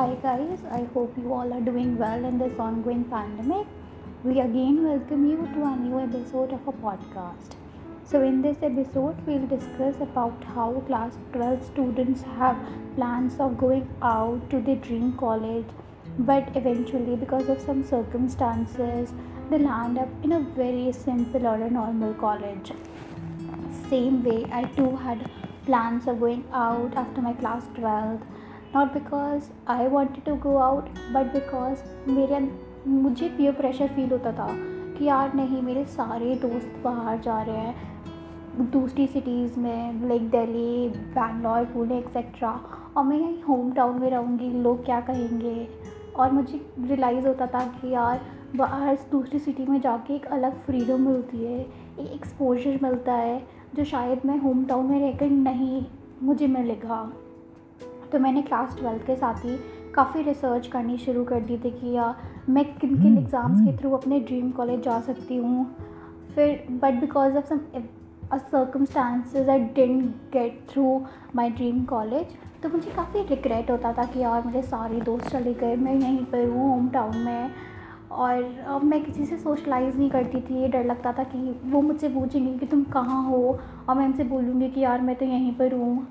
Hi guys, I hope you all are doing well in this ongoing pandemic. We again welcome you to a new episode of a podcast. So in this episode we'll discuss about how class 12 students have plans of going out to their dream college but eventually because of some circumstances they land up in a very simple or a normal college. Same way I too had plans of going out after my class 12 not because I wanted to go out but because मेरे मुझे peer pressure feel होता था कि यार नहीं, मेरे सारे दोस्त बाहर जा रहे हैं, दूसरी सिटीज़ में लाइक दिल्ली, बैंगलोर, पुणे एक्सेट्रा और मैं यहीं होम टाउन में रहूँगी, लोग क्या कहेंगे? और मुझे रियलाइज़ होता था कि यार, बाहर दूसरी सिटी में जाके एक अलग फ्रीडम मिलती है, एक एक्सपोजर मिलता है, जो शायद मैं होम टाउन में रहकर नहीं मुझे मिलेगा। तो मैंने क्लास ट्वेल्थ के साथ ही काफ़ी रिसर्च करनी शुरू कर दी थी कि या मैं किन किन एग्ज़ाम्स के थ्रू अपने ड्रीम कॉलेज जा सकती हूँ। फिर but because of some circumstances I didn't get through my dream college तो मुझे काफ़ी रिग्रेट होता था कि यार मेरे सारे दोस्त चले गए मैं यहीं पर हूँ होम टाउन में। और अब मैं किसी से सोशलाइज़ नहीं करती थी डर लगता था कि वो मुझसे पूछेंगे कि तुम कहाँ हो? और मैं उनसे बोलूँगी कि यार मैं तो यहीं पर हूँ।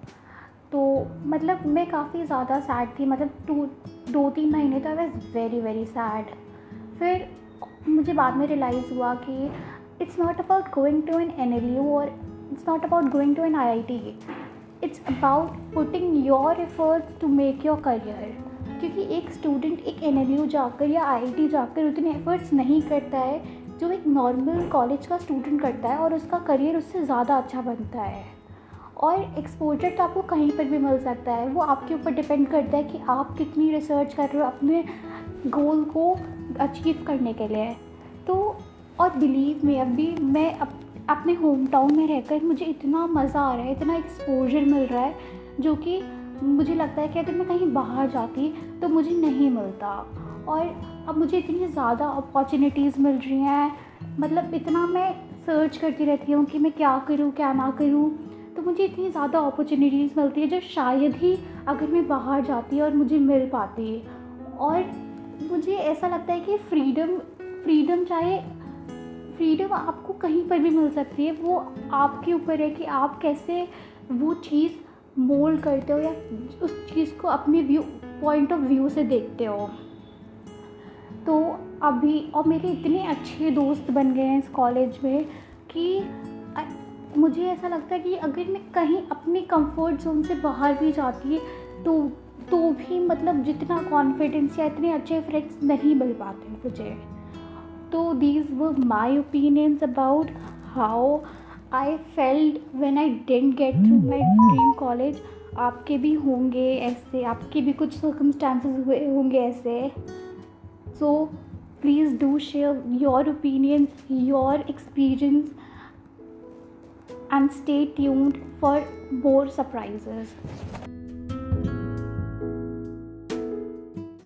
तो मतलब मैं काफ़ी ज़्यादा सैड थी मतलब टू दो तीन महीने तो I was very very sad फिर मुझे बाद में रियलाइज़ हुआ कि it's not about going to an N L U और it's not about going to an I I T it's about putting your efforts to make your career क्योंकि एक student एक एन एल यू जाकर या आई I T जाकर उतने efforts नहीं करता है, जो एक नॉर्मल कॉलेज का स्टूडेंट करता है और उसका करियर उससे ज़्यादा अच्छा बनता है। और एक्सपोजर तो आपको कहीं पर भी मिल सकता है। वो आपके ऊपर डिपेंड करता है कि आप कितनी रिसर्च कर रहे हो अपने गोल को अचीव करने के लिए। तो और बिलीव में अभी मैं अप, अपने होम टाउन में रहकर मुझे इतना मज़ा आ रहा है इतना एक्सपोजर मिल रहा है जो कि मुझे लगता है कि अगर मैं कहीं बाहर जाती तो मुझे नहीं मिलता। और अब मुझे इतनी ज़्यादा अपॉर्चुनिटीज़ मिल रही हैं। मतलब इतना मैं सर्च करती रहती हूँ कि मैं क्या करूँ क्या ना करूँ। तो मुझे इतनी ज़्यादा अपॉर्चुनिटीज़ मिलती है जो शायद ही अगर मैं बाहर जाती और मुझे मिल पाती। और मुझे ऐसा लगता है कि फ्रीडम फ्रीडम चाहे फ्रीडम आपको कहीं पर भी मिल सकती है। वो आपके ऊपर है कि आप कैसे वो चीज़ मोल्ड करते हो या उस चीज़ को अपने व्यू पॉइंट ऑफ़ व्यू से देखते हो। तो अभी, और मेरे इतने अच्छे दोस्त बन गए हैं इस कॉलेज में कि मुझे ऐसा लगता है कि अगर मैं कहीं अपने कंफर्ट जोन से बाहर भी जाती है तो तो भी मतलब जितना कॉन्फिडेंस या इतने अच्छे फ्रेंड्स नहीं मिल पाते मुझे। तो these were my opinions about how I failed when I didn't get through my dream college आपके भी होंगे ऐसे, आपके भी कुछ सर्कमस्टांसेस हुए होंगे ऐसे। So please do share your opinions your experience and stay tuned for more surprises.